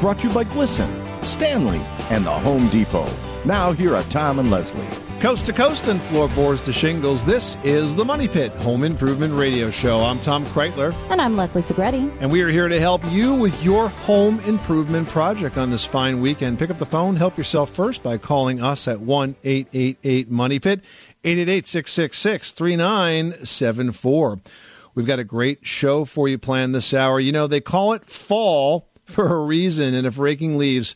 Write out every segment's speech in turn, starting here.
Brought to you by Glisten, Stanley, and the Home Depot. Now, here are Tom and Leslie. Coast to coast and floorboards to shingles, this is the Money Pit Home Improvement Radio Show. I'm Tom Kraeutler, And I'm Leslie Segrete. and we are here to help you with your home improvement project on this fine weekend. Pick up the phone, help yourself first by calling us at 1 888 Money Pit, 888 666 3974. We've got a great show for you planned this hour. You know, they call it fall for a reason, and if raking leaves,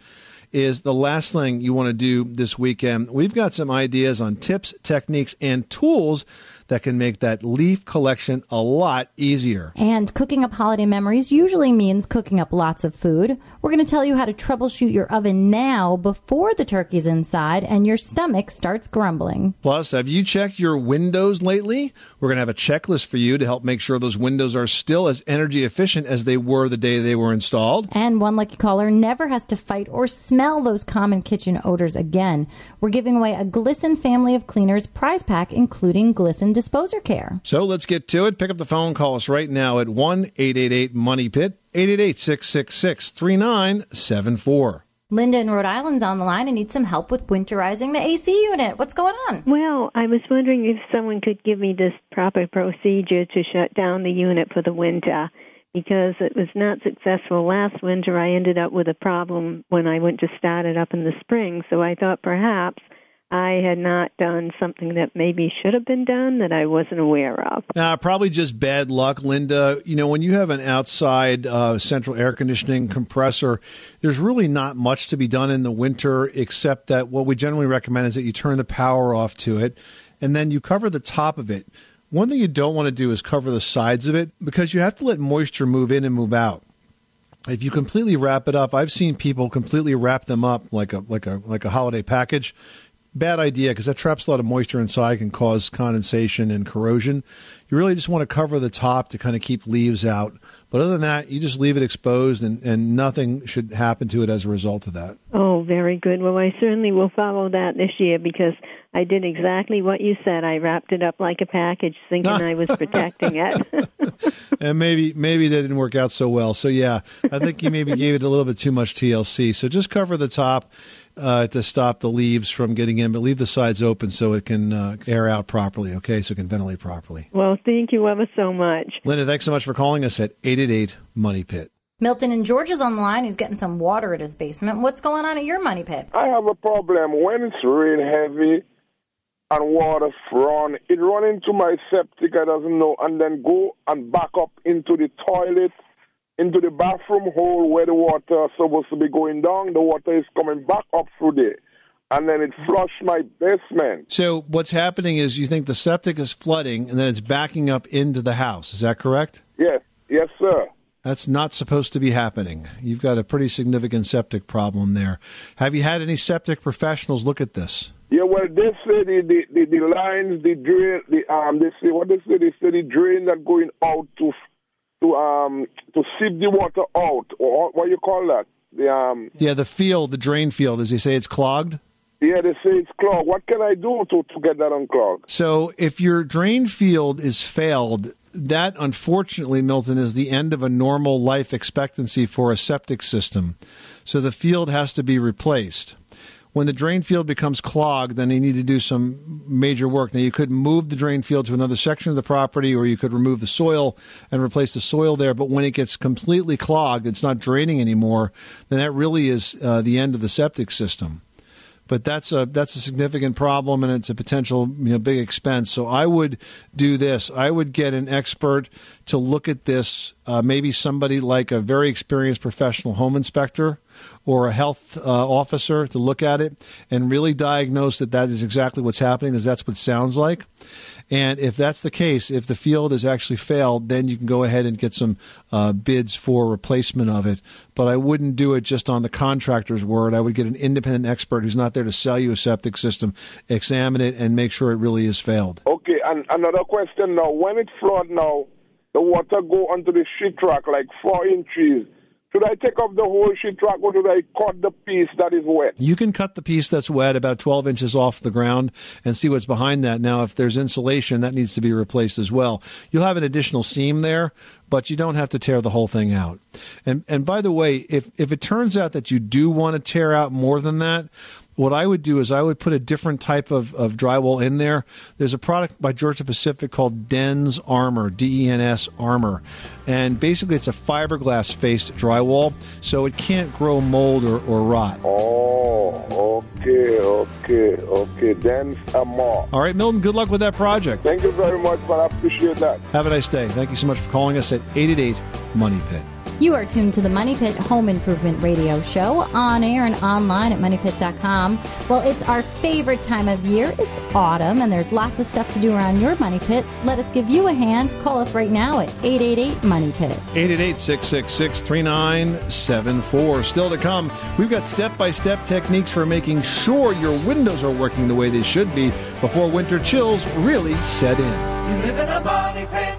is the last thing you want to do this weekend. We've got some ideas on tips, techniques, and tools that can make that leaf collection a lot easier. And cooking up holiday memories usually means cooking up lots of food. We're going to tell you how to troubleshoot your oven now before the turkey's inside and your stomach starts grumbling. Plus, have you checked your windows lately? We're going to have a checklist for you to help make sure those windows are still as energy efficient as they were the day they were installed. And one lucky caller never has to fight or smell those common kitchen odors again. We're giving away a Glisten family of cleaners prize pack, including Glisten disposer care. So let's get to it. Pick up the phone, call us right now at 1 888 Money Pit, 888 666 3974. Linda in Rhode Island's on the line and needs some help with winterizing the AC unit. What's going on? Well, I was wondering if someone could give me this proper procedure to shut down the unit for the winter because it was not successful last winter. I ended up with a problem when I went to start it up in the spring, so I thought perhaps I had not done something that maybe should have been done that I wasn't aware of. Nah, probably just bad luck, Linda. You know, when you have an outside uh, central air conditioning compressor, there's really not much to be done in the winter except that what we generally recommend is that you turn the power off to it and then you cover the top of it. One thing you don't want to do is cover the sides of it because you have to let moisture move in and move out. If you completely wrap it up, I've seen people completely wrap them up like a like a like a holiday package bad idea because that traps a lot of moisture inside can cause condensation and corrosion. You really just want to cover the top to kind of keep leaves out. But other than that you just leave it exposed and, and nothing should happen to it as a result of that. Oh, very good. Well, I certainly will follow that this year because I did exactly what you said. I wrapped it up like a package, thinking I was protecting it. and maybe maybe that didn't work out so well so yeah i think you maybe gave it a little bit too much tlc so just cover the top uh, to stop the leaves from getting in but leave the sides open so it can uh, air out properly okay so it can ventilate properly well, thank you ever so much. linda thanks so much for calling us at 888 money pit Milton in Georgia's on the line. He's getting some water at his basement. What's going on at your money pit? I have a problem when it's rain heavy and water run. It run into my septic, I doesn't know, and then go and back up into the toilet, into the bathroom hole where the water is supposed to be going down. The water is coming back up through there. And then it flushed my basement. So what's happening is you think the septic is flooding and then it's backing up into the house. Is that correct? Yes, yes, sir. That's not supposed to be happening. You've got a pretty significant septic problem there. Have you had any septic professionals look at this? Yeah, well, they say the, the, the, the lines, the drain, the um, they say what they say, they say the drain that going out to to um to sieve the water out, or what you call that? The um Yeah, the field, the drain field, as they say, it's clogged. yeah, they say it's clogged. What can I do to to get that unclogged? So if your drain field is failed, that unfortunately, Milton, is the end of a normal life expectancy for a septic system. So the field has to be replaced. When the drain field becomes clogged, then you need to do some major work. Now, you could move the drain field to another section of the property, or you could remove the soil and replace the soil there. But when it gets completely clogged, it's not draining anymore, then that really is uh, the end of the septic system. But that's a that's a significant problem and it's a potential you know big expense. So I would do this. I would get an expert to look at this. Uh, maybe somebody like a very experienced professional home inspector or a health uh, officer to look at it and really diagnose that that is exactly what's happening, because that's what sounds like. And if that's the case, if the field has actually failed, then you can go ahead and get some uh, bids for replacement of it. But I wouldn't do it just on the contractor's word. I would get an independent expert who's not there to sell you a septic system, examine it, and make sure it really is failed. Okay, and another question now. When it flood now, the water go onto the sheetrock like four inches. Should I take off the whole sheetrock or should I cut the piece that is wet? You can cut the piece that's wet about 12 inches off the ground and see what's behind that. Now, if there's insulation, that needs to be replaced as well. You'll have an additional seam there, but you don't have to tear the whole thing out. And and by the way, if if it turns out that you do want to tear out more than that, what I would do is I would put a different type of, of drywall in there. There's a product by Georgia Pacific called Dens Armor, D E N S Armor. And basically, it's a fiberglass faced drywall, so it can't grow mold or, or rot. Oh, okay, okay, okay. Then some more. All right, Milton, good luck with that project. Thank you very much, but I appreciate that. Have a nice day. Thank you so much for calling us at 888 Money Pit. You are tuned to the Money Pit Home Improvement Radio Show on air and online at moneypit.com. Well, it's our favorite time of year. It's autumn, and there's lots of stuff to do around your Money Pit. Let us give you a hand. Call us right now at 888 Money Pit. 888 666 3974. Still to come, we've got step by step techniques for making sure your windows are working the way they should be before winter chills really set in. You live in a money pit.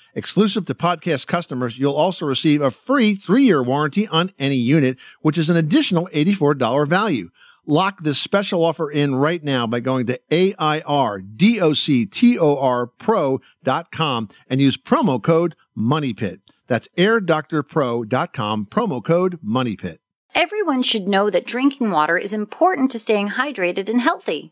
Exclusive to podcast customers, you'll also receive a free three year warranty on any unit, which is an additional $84 value. Lock this special offer in right now by going to AIRDOCTOR and use promo code MONEYPIT. That's airdoctorpro.com, promo code MONEYPIT. Everyone should know that drinking water is important to staying hydrated and healthy.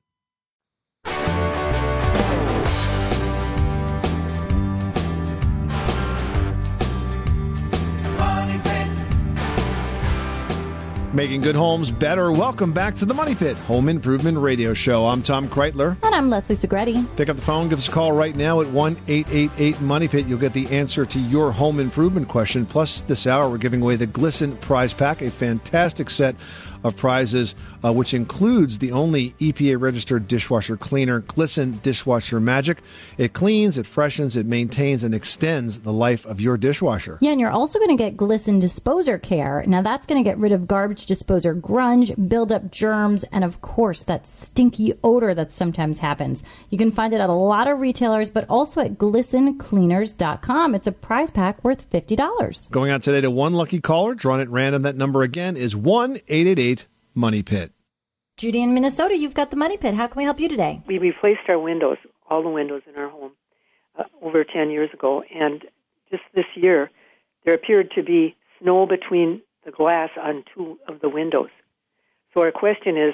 Making good homes better. Welcome back to the Money Pit Home Improvement Radio Show. I'm Tom Kraeutler. And I'm Leslie Segrete. Pick up the phone, give us a call right now at 1 888 Money Pit. You'll get the answer to your home improvement question. Plus, this hour, we're giving away the Glisten Prize Pack, a fantastic set of prizes, uh, which includes the only EPA registered dishwasher cleaner, Glisten Dishwasher Magic. It cleans, it freshens, it maintains, and extends the life of your dishwasher. Yeah, and you're also going to get Glisten Disposer Care. Now, that's going to get rid of garbage disposer grunge, build up germs, and of course, that stinky odor that sometimes happens. You can find it at a lot of retailers, but also at glistencleaners.com. It's a prize pack worth $50. Going out today to one lucky caller, drawn at random. That number again is 1 888 Money Pit. Judy in Minnesota, you've got the Money Pit. How can we help you today? We replaced our windows, all the windows in our home, uh, over 10 years ago. And just this year, there appeared to be snow between the glass on two of the windows. So our question is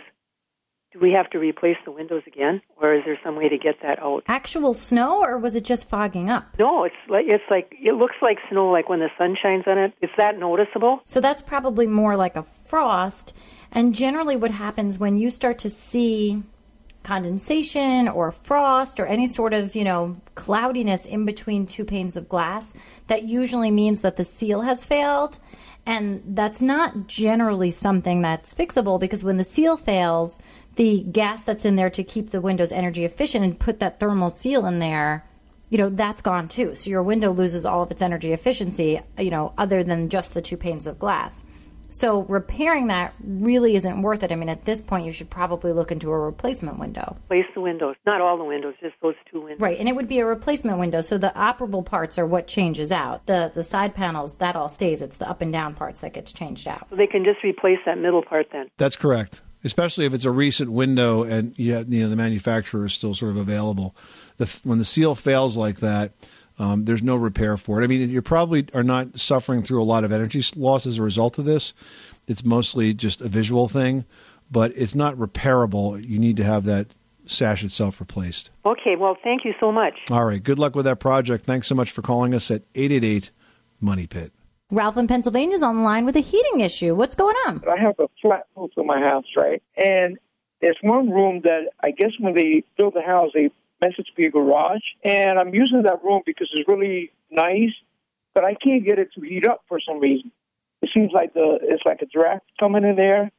do we have to replace the windows again, or is there some way to get that out? Actual snow, or was it just fogging up? No, it's like it's like it looks like snow, like when the sun shines on it. Is that noticeable? So that's probably more like a frost. And generally, what happens when you start to see condensation or frost or any sort of, you know, cloudiness in between two panes of glass, that usually means that the seal has failed. And that's not generally something that's fixable because when the seal fails, the gas that's in there to keep the windows energy efficient and put that thermal seal in there, you know, that's gone too. So your window loses all of its energy efficiency, you know, other than just the two panes of glass. So repairing that really isn't worth it. I mean, at this point, you should probably look into a replacement window. Replace the windows, not all the windows, just those two windows. Right, and it would be a replacement window. So the operable parts are what changes out. The the side panels that all stays. It's the up and down parts that gets changed out. So they can just replace that middle part then. That's correct. Especially if it's a recent window and you, you know the manufacturer is still sort of available. The, when the seal fails like that, um, there's no repair for it. I mean, you probably are not suffering through a lot of energy loss as a result of this. It's mostly just a visual thing, but it's not repairable. You need to have that sash itself replaced. Okay, well, thank you so much. All right. Good luck with that project. Thanks so much for calling us at 888 Money Pit. Ralph in Pennsylvania is on the line with a heating issue. What's going on? I have a flat roof in my house, right? And there's one room that I guess when they built the house, they be a garage. And I'm using that room because it's really nice, but I can't get it to heat up for some reason. It seems like the it's like a draft coming in there,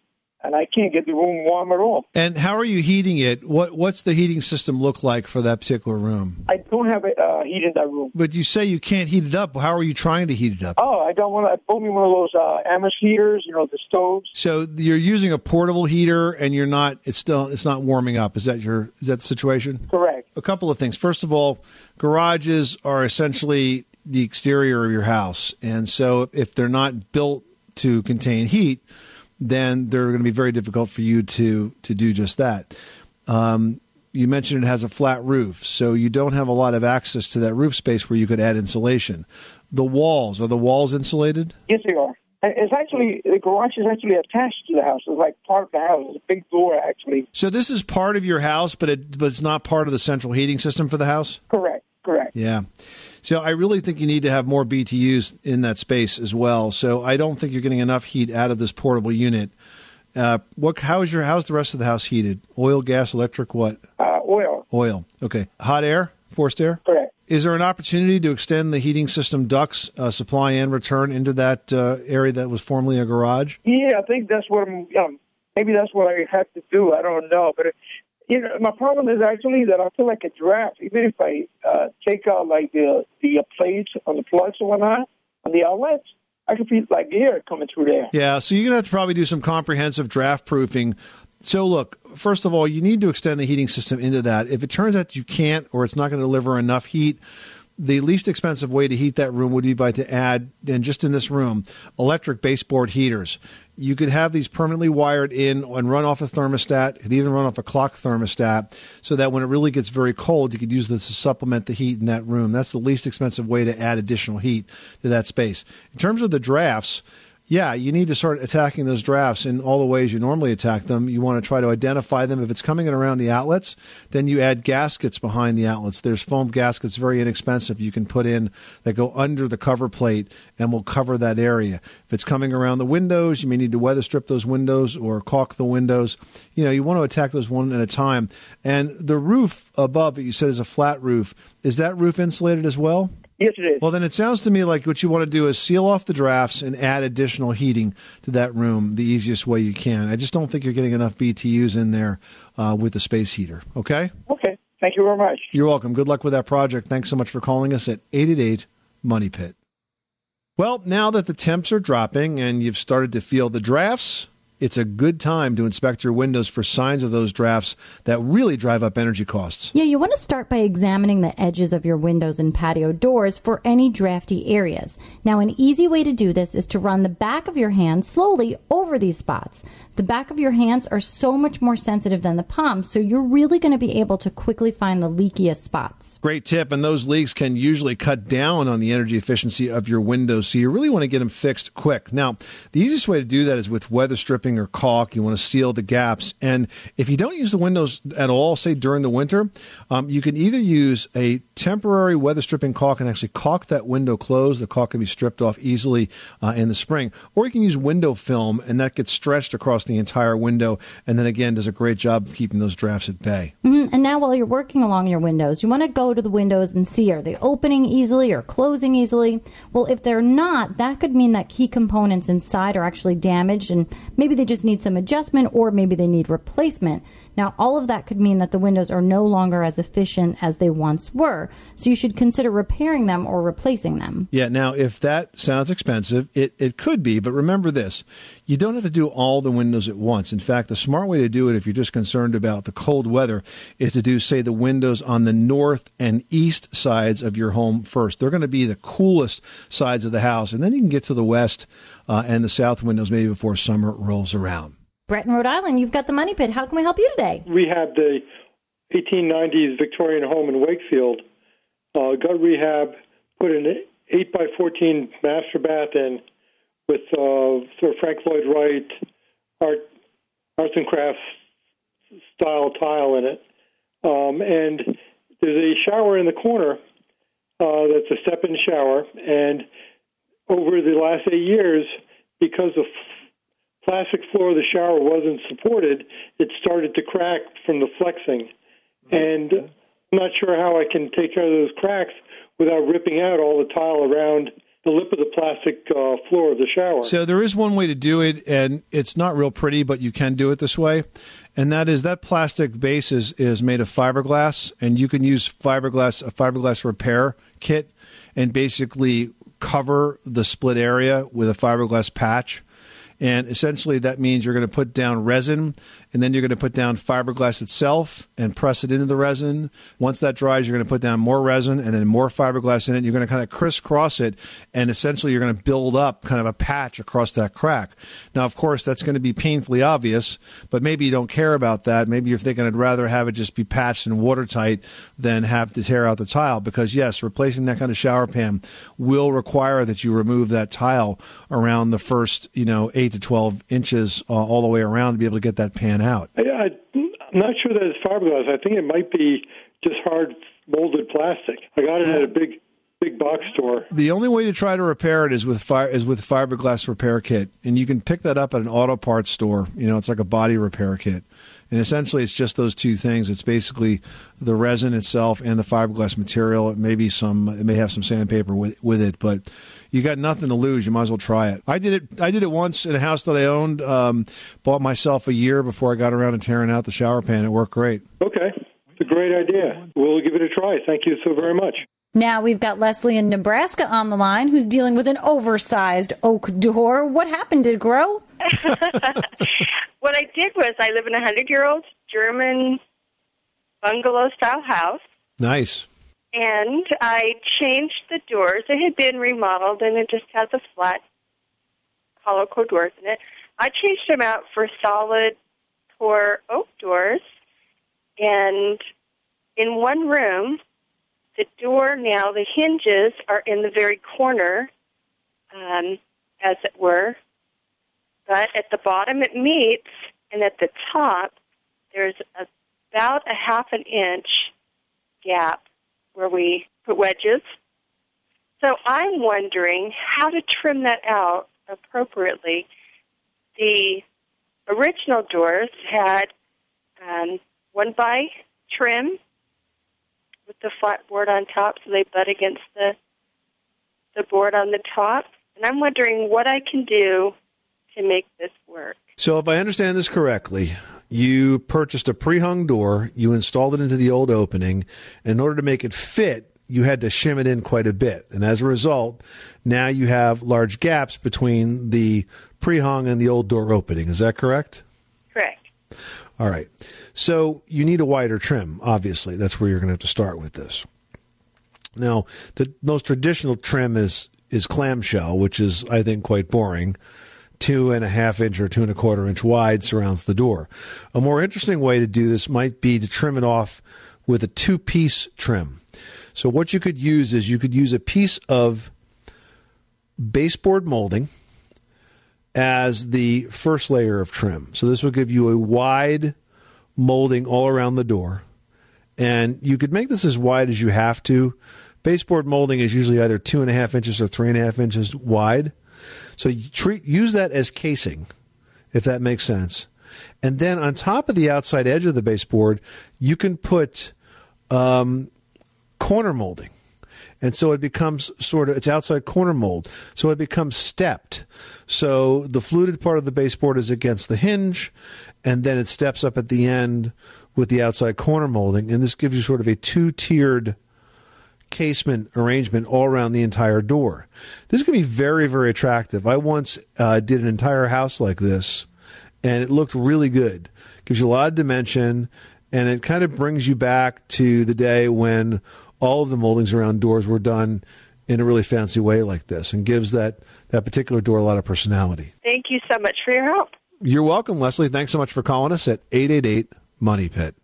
and I can't get the room warm at all. And how are you heating it? What What's the heating system look like for that particular room? I don't have a uh, heat in that room. But you say you can't heat it up. How are you trying to heat it up? Oh, I don't want to. I bought me one of those uh, Amos heaters, you know, the stoves. So you're using a portable heater, and you're not. It's still. It's not warming up. Is that your? Is that the situation? Correct. A couple of things. First of all, garages are essentially the exterior of your house, and so if they're not built to contain heat, then they're going to be very difficult for you to to do just that. Um, you mentioned it has a flat roof, so you don't have a lot of access to that roof space where you could add insulation. The walls are the walls insulated? Yes, they are. It's actually the garage is actually attached to the house. It's like part of the house. It's a big door, actually. So this is part of your house, but it but it's not part of the central heating system for the house. Correct. Correct. Yeah. So I really think you need to have more BTUs in that space as well. So I don't think you're getting enough heat out of this portable unit. Uh, what? How is your? How's the rest of the house heated? Oil, gas, electric? What? Uh, oil. Oil. Okay. Hot air, forced air. Correct. Is there an opportunity to extend the heating system ducts, uh, supply and return into that uh, area that was formerly a garage? Yeah, I think that's what I'm. Um, maybe that's what I have to do. I don't know, but you know, my problem is actually that I feel like a draft. Even if I uh, take out like the the plates on the plugs or whatnot on the outlets, I can feel like air coming through there. Yeah, so you're to have to probably do some comprehensive draft proofing. So, look, first of all, you need to extend the heating system into that. If it turns out you can't or it's not going to deliver enough heat, the least expensive way to heat that room would be by to add, and just in this room, electric baseboard heaters. You could have these permanently wired in and run off a thermostat. Could even run off a clock thermostat, so that when it really gets very cold, you could use this to supplement the heat in that room. That's the least expensive way to add additional heat to that space. In terms of the drafts, yeah, you need to start attacking those drafts in all the ways you normally attack them. You want to try to identify them. If it's coming in around the outlets, then you add gaskets behind the outlets. There's foam gaskets, very inexpensive. You can put in that go under the cover plate and will cover that area. If it's coming around the windows, you may need to weather strip those windows or caulk the windows. You know, you want to attack those one at a time. And the roof above that you said is a flat roof. Is that roof insulated as well? Yes, it is. Well, then it sounds to me like what you want to do is seal off the drafts and add additional heating to that room the easiest way you can. I just don't think you're getting enough BTUs in there uh, with the space heater. Okay? Okay. Thank you very much. You're welcome. Good luck with that project. Thanks so much for calling us at 888 Money Pit. Well, now that the temps are dropping and you've started to feel the drafts, it's a good time to inspect your windows for signs of those drafts that really drive up energy costs. Yeah, you want to start by examining the edges of your windows and patio doors for any drafty areas. Now, an easy way to do this is to run the back of your hand slowly over these spots. The back of your hands are so much more sensitive than the palms, so you're really going to be able to quickly find the leakiest spots. Great tip. And those leaks can usually cut down on the energy efficiency of your windows. So you really want to get them fixed quick. Now, the easiest way to do that is with weather stripping or caulk. You want to seal the gaps. And if you don't use the windows at all, say during the winter, um, you can either use a temporary weather stripping caulk and actually caulk that window closed. The caulk can be stripped off easily uh, in the spring. Or you can use window film and that gets stretched across the entire window. And then again, does a great job of keeping those drafts at bay. Mhm. And now, while you're working along your windows, you want to go to the windows and see are they opening easily or closing easily? Well, if they're not, that could mean that key components inside are actually damaged and maybe they just need some adjustment or maybe they need replacement. Now, all of that could mean that the windows are no longer as efficient as they once were. So you should consider repairing them or replacing them. Yeah, now if that sounds expensive, it, it could be, but remember this you don't have to do all the windows at once. In fact, the smart way to do it, if you're just concerned about the cold weather, is to do, say, the windows on the north and east sides of your home first. They're going to be the coolest sides of the house, and then you can get to the west uh, and the south windows maybe before summer rolls around. Brett in Rhode Island, you've got the money pit. How can we help you today? We rehab the 1890s Victorian home in Wakefield. Uh, got rehab, put an 8 by 14 master bath in with uh, sort of Frank Lloyd Wright art, arts and crafts style tile in it. Um, and there's a shower in the corner uh, that's a step in shower. And over the last eight years, because the f- plastic floor of the shower wasn't supported, it started to crack from the flexing. And I'm not sure how I can take care of those cracks without ripping out all the tile around the lip of the plastic uh, floor of the shower. So there is one way to do it, and it's not real pretty, but you can do it this way. And that is that plastic base is, is made of fiberglass, and you can use fiberglass a fiberglass repair kit, and basically cover the split area with a fiberglass patch. And essentially, that means you're going to put down resin, and then you're going to put down fiberglass itself and press it into the resin. Once that dries, you're going to put down more resin and then more fiberglass in it. You're going to kind of crisscross it, and essentially, you're going to build up kind of a patch across that crack. Now, of course, that's going to be painfully obvious, but maybe you don't care about that. Maybe you're thinking I'd rather have it just be patched and watertight than have to tear out the tile. Because yes, replacing that kind of shower pan will require that you remove that tile around the first, you know, eight to twelve inches uh, all the way around to be able to get that pan out. I, I'm not sure that it's fiberglass. I think it might be just hard molded plastic. I got it at a big big box store. The only way to try to repair it is with fire is with fiberglass repair kit, and you can pick that up at an auto parts store. You know, it's like a body repair kit, and essentially it's just those two things. It's basically the resin itself and the fiberglass material. It may be some, it may have some sandpaper with with it, but you got nothing to lose. You might as well try it. I did it. I did it once in a house that I owned. Um, bought myself a year before I got around to tearing out the shower pan. It worked great. Okay, it's a great idea. We'll give it a try. Thank you so very much. Now we've got Leslie in Nebraska on the line who's dealing with an oversized oak door. What happened? Did it grow? what I did was I live in a hundred year old German bungalow style house Nice. And I changed the doors. It had been remodeled and it just has a flat hollow core doors in it. I changed them out for solid core oak doors and in one room the door now the hinges are in the very corner um, as it were but at the bottom it meets, and at the top there's about a half an inch gap where we put wedges. So I'm wondering how to trim that out appropriately. The original doors had um, one by trim with the flat board on top, so they butt against the the board on the top. And I'm wondering what I can do to make this work. So, if I understand this correctly, you purchased a pre-hung door, you installed it into the old opening. and In order to make it fit, you had to shim it in quite a bit, and as a result, now you have large gaps between the pre-hung and the old door opening. Is that correct? Correct. All right. So you need a wider trim, obviously. That's where you're going to have to start with this. Now, the most traditional trim is is clamshell, which is, I think, quite boring. Two and a half inch or two and a quarter inch wide surrounds the door. A more interesting way to do this might be to trim it off with a two piece trim. So, what you could use is you could use a piece of baseboard molding as the first layer of trim. So, this will give you a wide molding all around the door. And you could make this as wide as you have to Baseboard molding is usually either two and a half inches or three and a half inches wide. So treat, use that as casing, if that makes sense. And then on top of the outside edge of the baseboard, you can put um, corner molding. And so it becomes sort of, it's outside corner mold. So it becomes stepped. So the fluted part of the baseboard is against the hinge, and then it steps up at the end with the outside corner molding. And this gives you sort of a two tiered casement arrangement all around the entire door. This can be very, very attractive. I once uh, did an entire house like this, and it looked really good. Gives you a lot of dimension, and it kind of brings you back to the day when all of the moldings around doors were done in a really fancy way like this, and gives that that particular door a lot of personality. Thank you so much for your help. You're welcome, Leslie. Thanks so much for calling us at 888 Money Pit.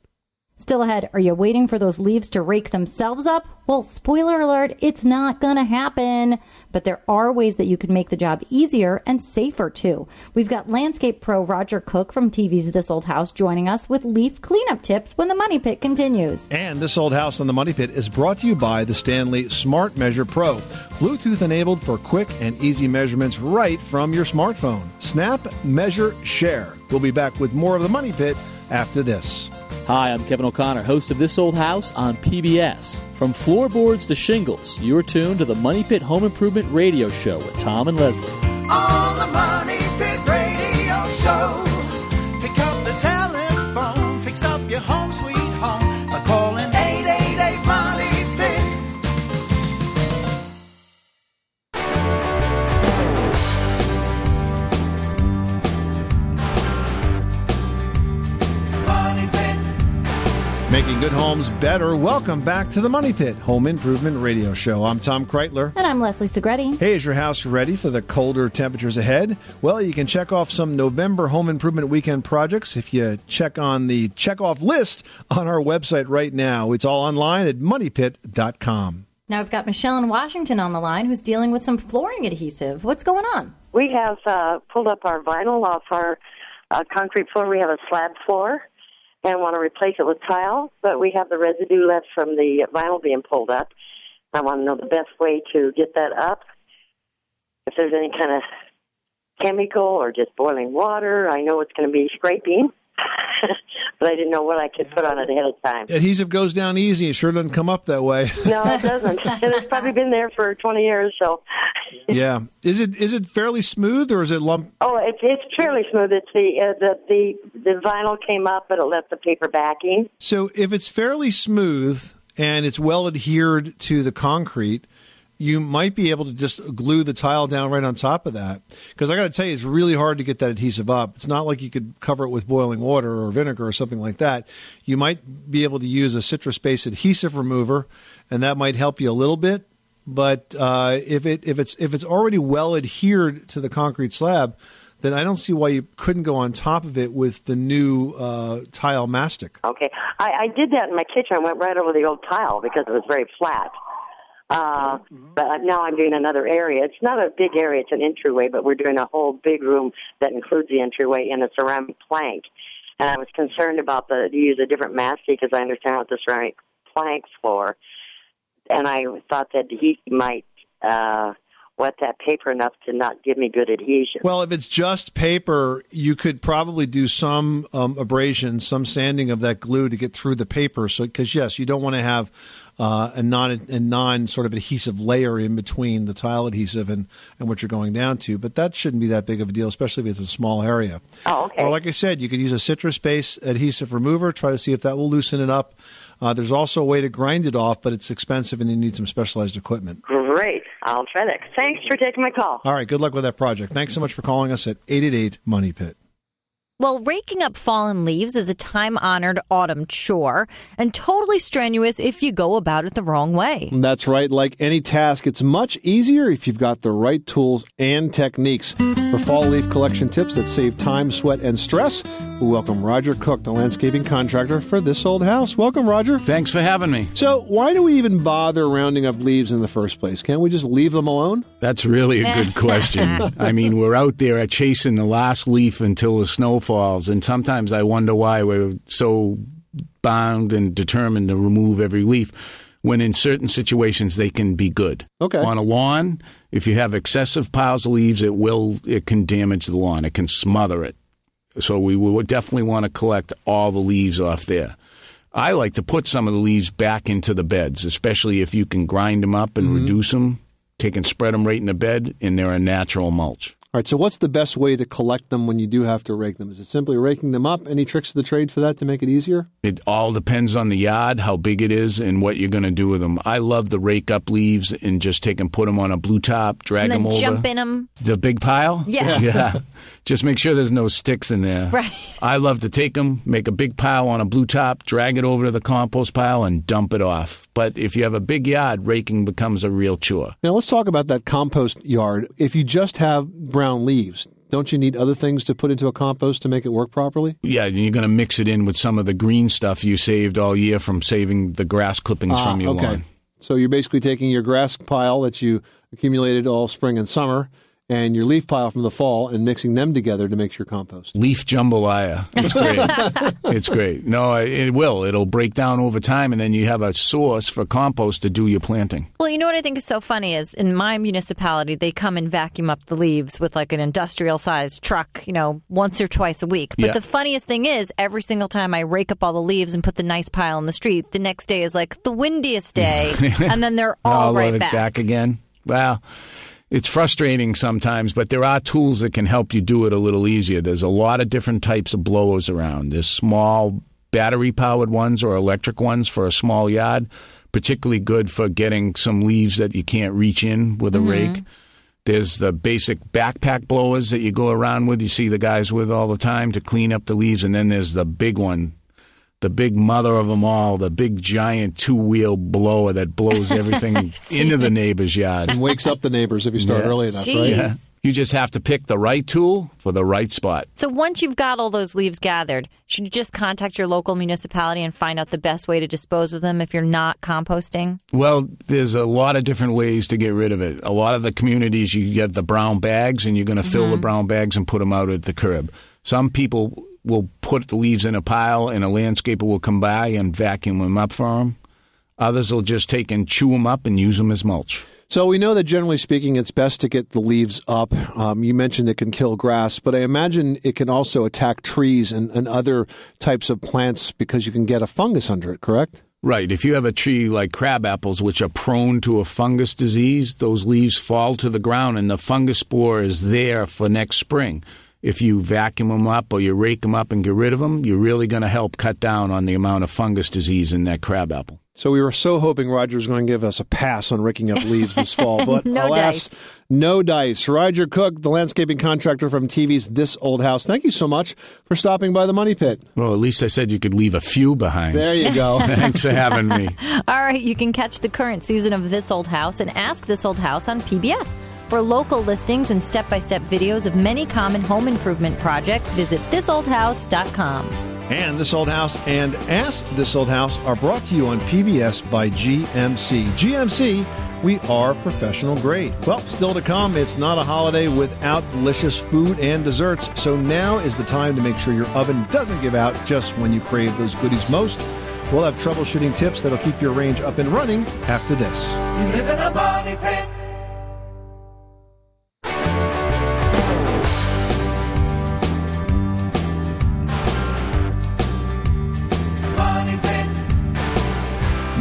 Still ahead, are you waiting for those leaves to rake themselves up? Well, spoiler alert, it's not going to happen. But there are ways that you can make the job easier and safer too. We've got landscape pro Roger Cook from TV's This Old House joining us with leaf cleanup tips when the Money Pit continues. And This Old House on the Money Pit is brought to you by the Stanley Smart Measure Pro, Bluetooth enabled for quick and easy measurements right from your smartphone. Snap, measure, share. We'll be back with more of the Money Pit after this. Hi, I'm Kevin O'Connor, host of This Old House on PBS. From floorboards to shingles, you're tuned to the Money Pit Home Improvement Radio Show with Tom and Leslie. On the Money Pit Radio Show, pick up the telephone, fix up your home sweet Making good homes better. Welcome back to the Money Pit Home Improvement Radio Show. I'm Tom Kraeutler. And I'm Leslie Segrete. Hey, is your house ready for the colder temperatures ahead? Well, you can check off some November home improvement weekend projects if you check on the check off list on our website right now. It's all online at moneypit.com. Now I've got Michelle in Washington on the line who's dealing with some flooring adhesive. What's going on? We have uh, pulled up our vinyl off our uh, concrete floor. We have a slab floor and want to replace it with tile, but we have the residue left from the vinyl being pulled up. I want to know the best way to get that up. If there's any kind of chemical or just boiling water, I know it's going to be scraping, but I didn't know what I could put on it ahead of time. Adhesive goes down easy. It sure doesn't come up that way. No, it doesn't. and it's probably been there for 20 years, so. yeah. Is it is it fairly smooth or is it lump? Oh, it's it's fairly smooth. It's the uh, the the the vinyl came up, but it left the paper backing. So if it's fairly smooth and it's well adhered to the concrete, you might be able to just glue the tile down right on top of that. Because I got to tell you, it's really hard to get that adhesive up. It's not like you could cover it with boiling water or vinegar or something like that. You might be able to use a citrus based adhesive remover, and that might help you a little bit. But uh, if it if it's if it's already well adhered to the concrete slab, then I don't see why you couldn't go on top of it with the new uh, tile mastic. Okay, I, I did that in my kitchen. I went right over the old tile because it was very flat. Uh, but now I'm doing another area. It's not a big area; it's an entryway, but we're doing a whole big room that includes the entryway and a ceramic plank. And I was concerned about the to use a different mastic, because I understand what the ceramic plank's for. And I thought that he might uh, wet that paper enough to not give me good adhesion. Well, if it's just paper, you could probably do some um, abrasion, some sanding of that glue to get through the paper. So, because yes, you don't want to have uh, a non a non sort of adhesive layer in between the tile adhesive and and what you're going down to. But that shouldn't be that big of a deal, especially if it's a small area. Oh, okay. Or like I said, you could use a citrus based adhesive remover. Try to see if that will loosen it up. Uh, there's also a way to grind it off, but it's expensive and you need some specialized equipment. Great. I'll try that. Thanks for taking my call. All right, good luck with that project. Thanks so much for calling us at 888 Money Pit. Well, raking up fallen leaves is a time honored autumn chore and totally strenuous if you go about it the wrong way. That's right. Like any task, it's much easier if you've got the right tools and techniques. For fall leaf collection tips that save time, sweat, and stress, we welcome Roger Cook, the landscaping contractor for this old house. Welcome, Roger. Thanks for having me. So, why do we even bother rounding up leaves in the first place? Can't we just leave them alone? That's really a good question. I mean, we're out there chasing the last leaf until the snow falls, and sometimes I wonder why we're so bound and determined to remove every leaf when in certain situations they can be good. Okay. On a lawn, if you have excessive piles of leaves, it will it can damage the lawn. It can smother it. So we would definitely want to collect all the leaves off there. I like to put some of the leaves back into the beds, especially if you can grind them up and mm-hmm. reduce them. Take and spread them right in the bed, and they're a natural mulch. All right, so what's the best way to collect them when you do have to rake them? Is it simply raking them up? Any tricks of the trade for that to make it easier? It all depends on the yard, how big it is, and what you're going to do with them. I love to rake up leaves and just take and put them on a blue top, drag and then them over. jump in them. The big pile? Yeah. Yeah. Just make sure there's no sticks in there. Right. I love to take them, make a big pile on a blue top, drag it over to the compost pile, and dump it off. But if you have a big yard, raking becomes a real chore. Now, let's talk about that compost yard. If you just have brown leaves, don't you need other things to put into a compost to make it work properly? Yeah, and you're going to mix it in with some of the green stuff you saved all year from saving the grass clippings Ah, from your okay. lawn. So you're basically taking your grass pile that you accumulated all spring and summer and your leaf pile from the fall and mixing them together to make your compost. Leaf jambalaya. It's great. it's great. No, it will. It'll break down over time, and then you have a source for compost to do your planting. Well, you know what I think is so funny is in my municipality, they come and vacuum up the leaves with like an industrial sized truck, you know, once or twice a week. But Yeah. the funniest thing is, every single time I rake up all the leaves and put the nice pile in the street, the next day is like the windiest day. and then they're all I'll right load it back. back again. Well, it's frustrating sometimes, but there are tools that can help you do it a little easier. There's a lot of different types of blowers around. There's small battery powered ones or electric ones for a small yard, particularly good for getting some leaves that you can't reach in with a Mm-hmm. rake. There's the basic backpack blowers that you go around with, you see the guys with all the time to clean up the leaves. And then there's the big one, the big mother of them all, the big giant two wheel blower that blows everything into the neighbor's yard. And wakes up the neighbors if you start Yeah. early enough, Jeez. right? Yeah. You just have to pick the right tool for the right spot. So once you've got all those leaves gathered, should you just contact your local municipality and find out the best way to dispose of them if you're not composting? Well, there's a lot of different ways to get rid of it. A lot of the communities, you get the brown bags, and you're going to fill the mm-hmm. brown bags and put them out at the curb. Some people will put the leaves in a pile, and a landscaper will come by and vacuum them up for them. Others will just take and chew them up and use them as mulch. So we know that generally speaking, it's best to get the leaves up. Um, you mentioned it can kill grass, but I imagine it can also attack trees and, and other types of plants because you can get a fungus under it, correct? Right. If you have a tree like crab apples, which are prone to a fungus disease, those leaves fall to the ground and the fungus spore is there for next spring. If you vacuum them up or you rake them up and get rid of them, you're really going to help cut down on the amount of fungus disease in that crab apple. So we were so hoping Roger was going to give us a pass on raking up leaves this fall, but No alas, no dice. Roger Cook, the landscaping contractor from TV's This Old House. Thank you so much for stopping by the Money Pit. Well, at least I said you could leave a few behind. There you go. Thanks for having me. All right, you can catch the current season of This Old House and Ask This Old House on PBS. For local listings and step by step videos of many common home improvement projects, visit thisoldhouse.com. And This Old House and Ask This Old House are brought to you on PBS by GMC. GMC, we are professional grade. Well, still to come, it's not a holiday without delicious food and desserts, so now is the time to make sure your oven doesn't give out just when you crave those goodies most. We'll have troubleshooting tips that'll keep your range up and running after this. You live in a money pit.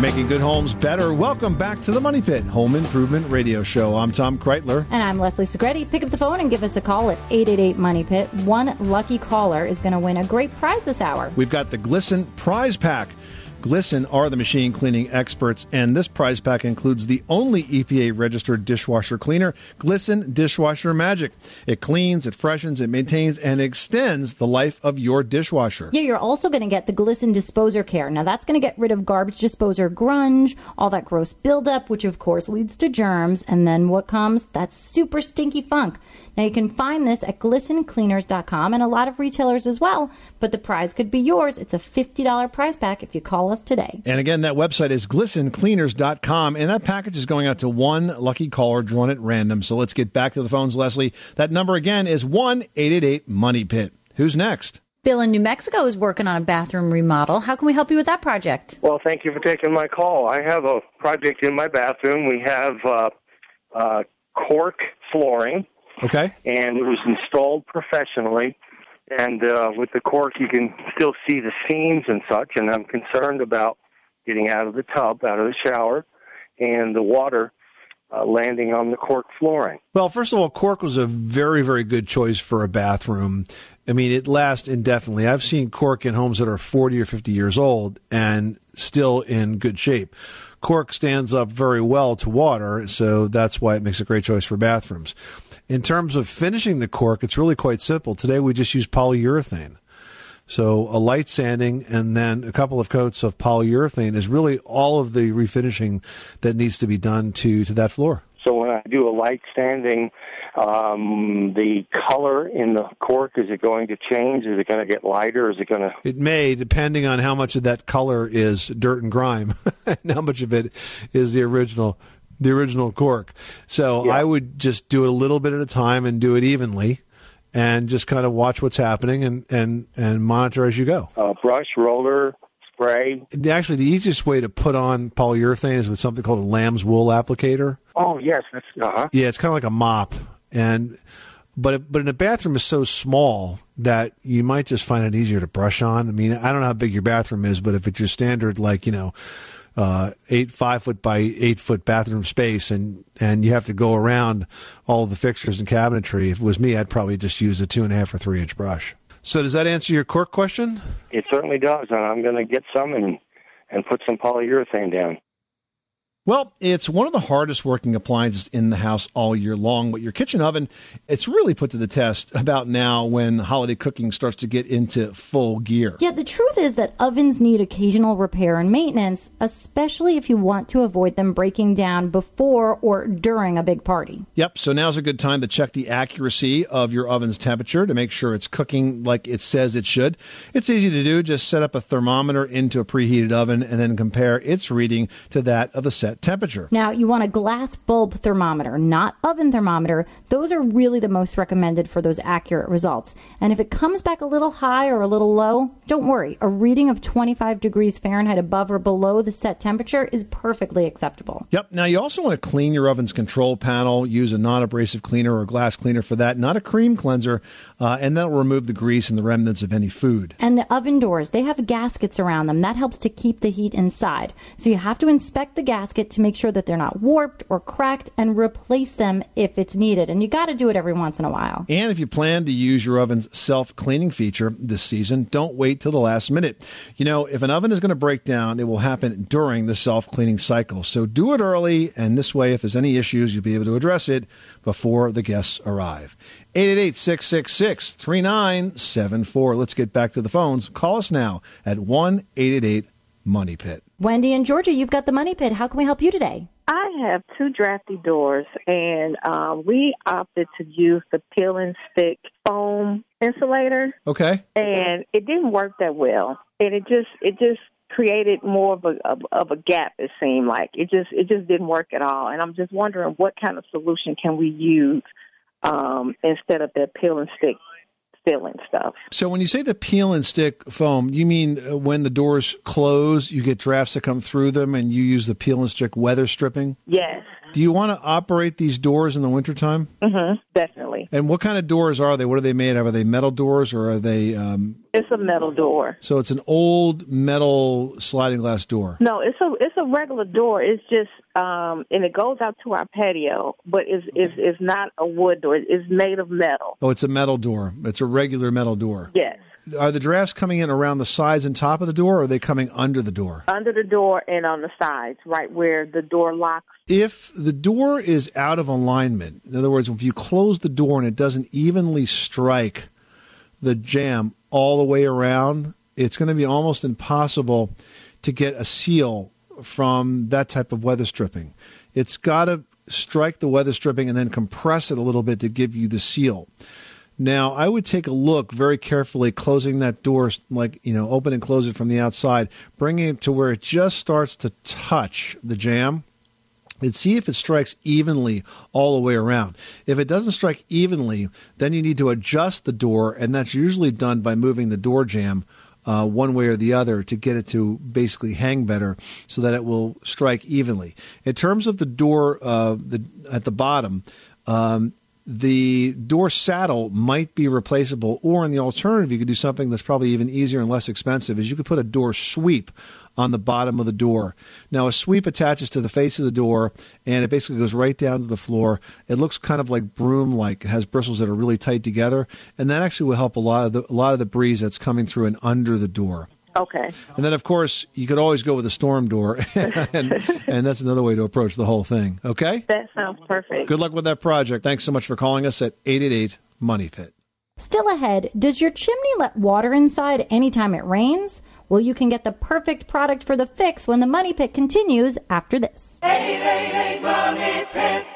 Making good homes better. Welcome back to the Money Pit Home Improvement Radio Show. I'm Tom Kraeutler. And I'm Leslie Segrete. Pick up the phone and give us a call at 888 Money Pit. One lucky caller is going to win a great prize this hour. We've got the Glisten Prize Pack. Glisten are the machine cleaning experts, and this prize pack includes the only EPA registered dishwasher cleaner, Glisten Dishwasher Magic. It cleans, it freshens, it maintains, and extends the life of your dishwasher. Yeah, you're also going to get the Glisten Disposer Care. Now, that's going to get rid of garbage disposer grunge, all that gross buildup, which of course leads to germs. And then what comes? That super stinky funk. Now, you can find this at glistencleaners.com and a lot of retailers as well, but the prize could be yours. It's a $50 prize pack if you call us today. And again, that website is glistencleaners.com, and that package is going out to one lucky caller drawn at random. So let's get back to the phones, Leslie. That number again is 1 888 Money Pit. Who's next? Bill in New Mexico is working on a bathroom remodel. How can we help you with that project? Well, thank you for taking my call. I have a project in my bathroom. We have uh, uh, cork flooring, Okay. and it was installed professionally. And uh, with the cork, you can still see the seams and such. And I'm concerned about getting out of the tub, out of the shower, and the water uh, landing on the cork flooring. Well, first of all, cork was a very, very good choice for a bathroom. I mean, it lasts indefinitely. I've seen cork in homes that are 40 or 50 years old and still in good shape. Cork stands up very well to water, so that's why it makes a great choice for bathrooms. In terms of finishing the cork, it's really quite simple. Today we just use polyurethane. So a light sanding and then a couple of coats of polyurethane is really all of the refinishing that needs to be done to, to that floor. So when I do a light standing, um, the color in the cork is it going to change? Is it going to get lighter? Is it going to? It may, depending on how much of that color is dirt and grime, and how much of it is the original, the original cork. So I would just do it a little bit at a time and do it evenly, and just kind of watch what's happening and and and monitor as you go. Uh, brush, roller, spray. Actually, the easiest way to put on polyurethane is with something called a lamb's wool applicator. Oh yes, that's uh huh. Yeah, it's kind of like a mop, and but but in a bathroom is so small that you might just find it easier to brush on. I mean, I don't know how big your bathroom is, but if it's your standard like you know uh, eight five foot by eight foot bathroom space, and and you have to go around all the fixtures and cabinetry, if it was me, I'd probably just use a two and a half or three inch brush. So does that answer your cork question? It certainly does, and I'm going to get some and and put some polyurethane down. Well, it's one of the hardest working appliances in the house all year long, but your kitchen oven, it's really put to the test about now when holiday cooking starts to get into full gear. Yet the truth is that ovens need occasional repair and maintenance, especially if you want to avoid them breaking down before or during a big party. Yep, so now's a good time to check the accuracy of your oven's temperature to make sure it's cooking like it says it should. It's easy to do, just set up a thermometer into a preheated oven and then compare its reading to that of the set temperature. Now, you want a glass bulb thermometer, not oven thermometer. Those are really the most recommended for those accurate results. And if it comes back a little high or a little low, don't worry. A reading of 25 degrees Fahrenheit above or below the set temperature is perfectly acceptable. Yep. Now you also want to clean your oven's control panel. Use a non-abrasive cleaner or glass cleaner for that, not a cream cleanser, uh, and that'll remove the grease and the remnants of any food. And the oven doors, they have gaskets around them. That helps to keep the heat inside. So you have to inspect the gasket to make sure that they're not warped or cracked and replace them if it's needed. And you got to do it every once in a while. And if you plan to use your oven's self cleaning feature this season, don't wait till the last minute. You know, if an oven is going to break down, it will happen during the self cleaning cycle. So do it early, and this way, if there's any issues, you'll be able to address it before the guests arrive. 888 666 3974. Let's get back to the phones. Call us now at 1 888 Money Pit. Wendy in Georgia, you've got the money pit. How can we help you today? I have two drafty doors, and um, we opted to use the peel and stick foam insulator, Okay. and it didn't work that well. And it just it just created more of a of, of a gap. It seemed like it just it just didn't work at all. And I'm just wondering what kind of solution can we use um, instead of the peel and stick sealing stuff. So when you say the peel and stick foam, you mean uh, when the doors close, you get drafts that come through them, and you use the peel and stick weather stripping. Yes. Do you want to operate these doors in the wintertime? Mm-hmm. Definitely. And what kind of doors are they? What are they made of? Are they metal doors or are they? Um, It's a metal door. so it's an old metal sliding glass door. No, it's a it's a regular door. It's just um and it goes out to our patio, but it's it's it's not a wood door. It's made of metal. Oh, it's a metal door. It's a regular metal door. Yes. Are the drafts coming in around the sides and top of the door, or are they coming under the door? Under the door and on the sides, right where the door locks. If the door is out of alignment, in other words, if you close the door and it doesn't evenly strike the jamb all the way around, it's going to be almost impossible to get a seal from that type of weather stripping. It's got to strike the weather stripping and then compress it a little bit to give you the seal. Now, I would take a look very carefully, closing that door, like, you know, open and close it from the outside, bringing it to where it just starts to touch the jamb and see if it strikes evenly all the way around. If it doesn't strike evenly, then you need to adjust the door, and that's usually done by moving the door jamb uh, one way or the other to get it to basically hang better so that it will strike evenly. In terms of the door uh, the, at the bottom, um, the door saddle might be replaceable, or in the alternative, you could do something that's probably even easier and less expensive. Is you could put a door sweep on the bottom of the door. Now, a sweep attaches to the face of the door, and it basically goes right down to the floor. It looks kind of like broom-like. It has bristles that are really tight together, and that actually will help a lot of the a lot of the breeze that's coming through and under the door. Okay. And then, of course, you could always go with a storm door, and, and that's another way to approach the whole thing. Okay. That sounds perfect. Good luck with that project. Thanks so much for calling us at 888 Money Pit. Still ahead, does your chimney let water inside anytime it rains? Well, you can get the perfect product for the fix when the Money Pit continues after this. 888 Money Pit.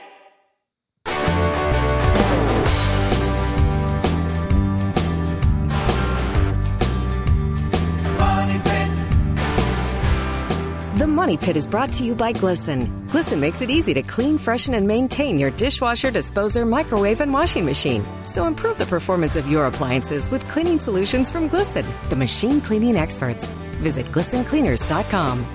The Money Pit is brought to you by Glisten. Glisten makes it easy to clean, freshen, and maintain your dishwasher, disposer, microwave, and washing machine. So improve the performance of your appliances with cleaning solutions from Glisten, the machine cleaning experts. Visit glistencleaners.com.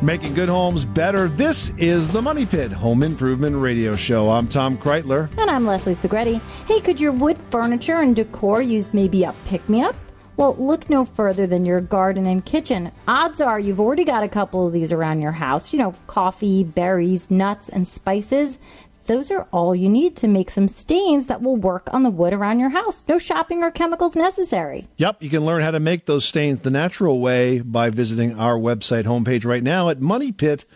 Making good homes better. This is the Money Pit Home Improvement Radio Show. I'm Tom Kraeutler. And I'm Leslie Segrete. Hey, could your wood furniture and decor use maybe a pick me up? Well, look no further than your garden and kitchen. Odds are you've already got a couple of these around your house. You know, coffee, berries, nuts, and spices. Those are all you need to make some stains that will work on the wood around your house. No shopping or chemicals necessary. Yep, you can learn how to make those stains the natural way by visiting our website homepage right now at moneypit.com.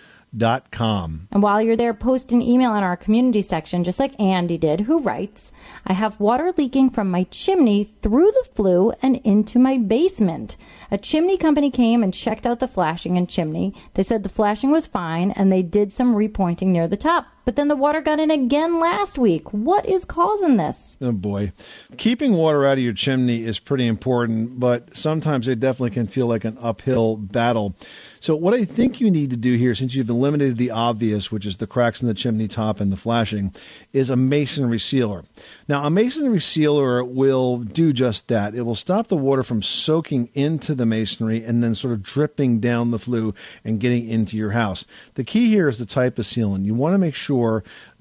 And while you're there, post an email in our community section, just like Andy did, who writes, I have water leaking from my chimney through the flue and into my basement. A chimney company came and checked out the flashing and chimney. They said the flashing was fine and they did some repointing near the top. But then the water got in again last week. What is causing this? Oh boy. Keeping water out of your chimney is pretty important, but sometimes it definitely can feel like an uphill battle. So, what I think you need to do here, since you've eliminated the obvious, which is the cracks in the chimney top and the flashing, is a masonry sealer. Now, a masonry sealer will do just that. It will stop the water from soaking into the masonry and then sort of dripping down the flue and getting into your house. The key here is the type of sealant. You want to make sure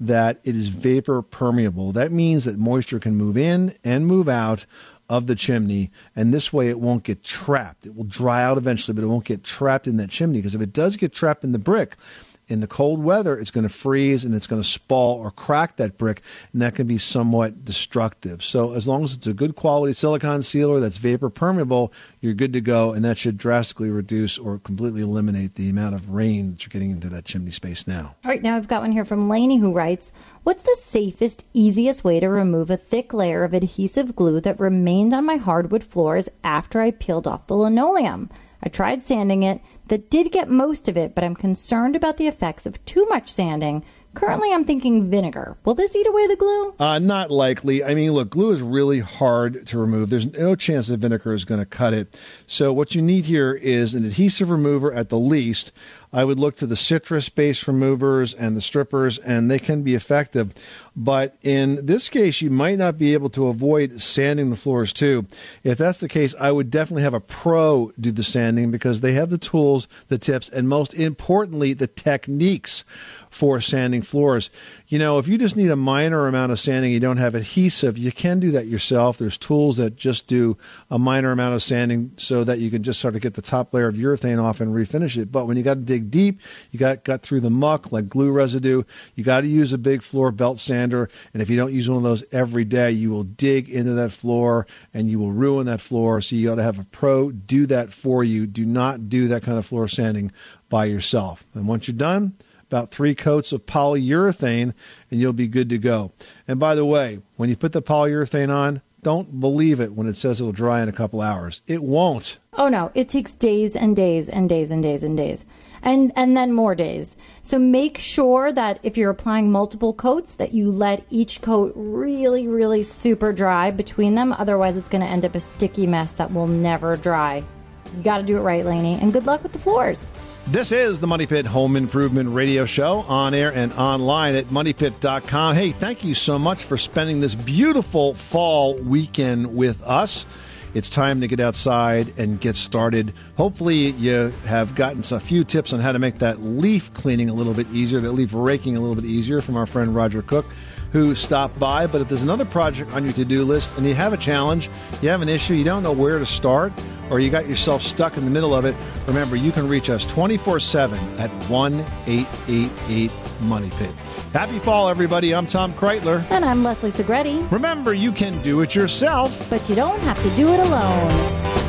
that it is vapor permeable. That means that moisture can move in and move out of the chimney, and this way it won't get trapped. It will dry out eventually, but it won't get trapped in that chimney because if it does get trapped in the brick, in the cold weather, it's going to freeze and it's going to spall or crack that brick, and that can be somewhat destructive. So, as long as it's a good quality silicon sealer that's vapor permeable, you're good to go, and that should drastically reduce or completely eliminate the amount of rain that you're getting into that chimney space now. All right, now I've got one here from Lainey who writes, What's the safest, easiest way to remove a thick layer of adhesive glue that remained on my hardwood floors after I peeled off the linoleum? I tried sanding it. That did get most of it, but I'm concerned about the effects of too much sanding. Currently, I'm thinking vinegar. Will this eat away the glue? Uh, not likely. I mean, look, glue is really hard to remove. There's no chance that vinegar is going to cut it. So, what you need here is an adhesive remover at the least. I would look to the citrus based removers and the strippers, and they can be effective. But in this case, you might not be able to avoid sanding the floors too. If that's the case, I would definitely have a pro do the sanding because they have the tools, the tips, and most importantly, the techniques for sanding floors. You know, if you just need a minor amount of sanding, you don't have adhesive, you can do that yourself. There's tools that just do a minor amount of sanding so that you can just sort of get the top layer of urethane off and refinish it. But when you got to dig deep, you got got through the muck like glue residue, you got to use a big floor belt sander. And if you don't use one of those every day, you will dig into that floor and you will ruin that floor. So you got to have a pro do that for you. Do not do that kind of floor sanding by yourself. And once you're done, about three coats of polyurethane, and you'll be good to go. And by the way, when you put the polyurethane on, don't believe it when it says it'll dry in a couple hours. It won't. Oh no, it takes days and days and days and days and days. And and then more days. So make sure that if you're applying multiple coats that you let each coat really really super dry between them otherwise it's going to end up a sticky mess that will never dry. You got to do it right, Lainey. And good luck with the floors. This is the Money Pit Home Improvement Radio Show on air and online at moneypit.com. Hey, thank you so much for spending this beautiful fall weekend with us. It's time to get outside and get started. Hopefully, you have gotten a few tips on how to make that leaf cleaning a little bit easier, that leaf raking a little bit easier from our friend Roger Cook, who stopped by. But if there's another project on your to do list and you have a challenge, you have an issue, you don't know where to start, or you got yourself stuck in the middle of it, remember you can reach us 24 7 at 1 888 Money Pit. Happy fall, everybody. I'm Tom Kraeutler. And I'm Leslie Segrete. Remember, you can do it yourself. But you don't have to do it alone.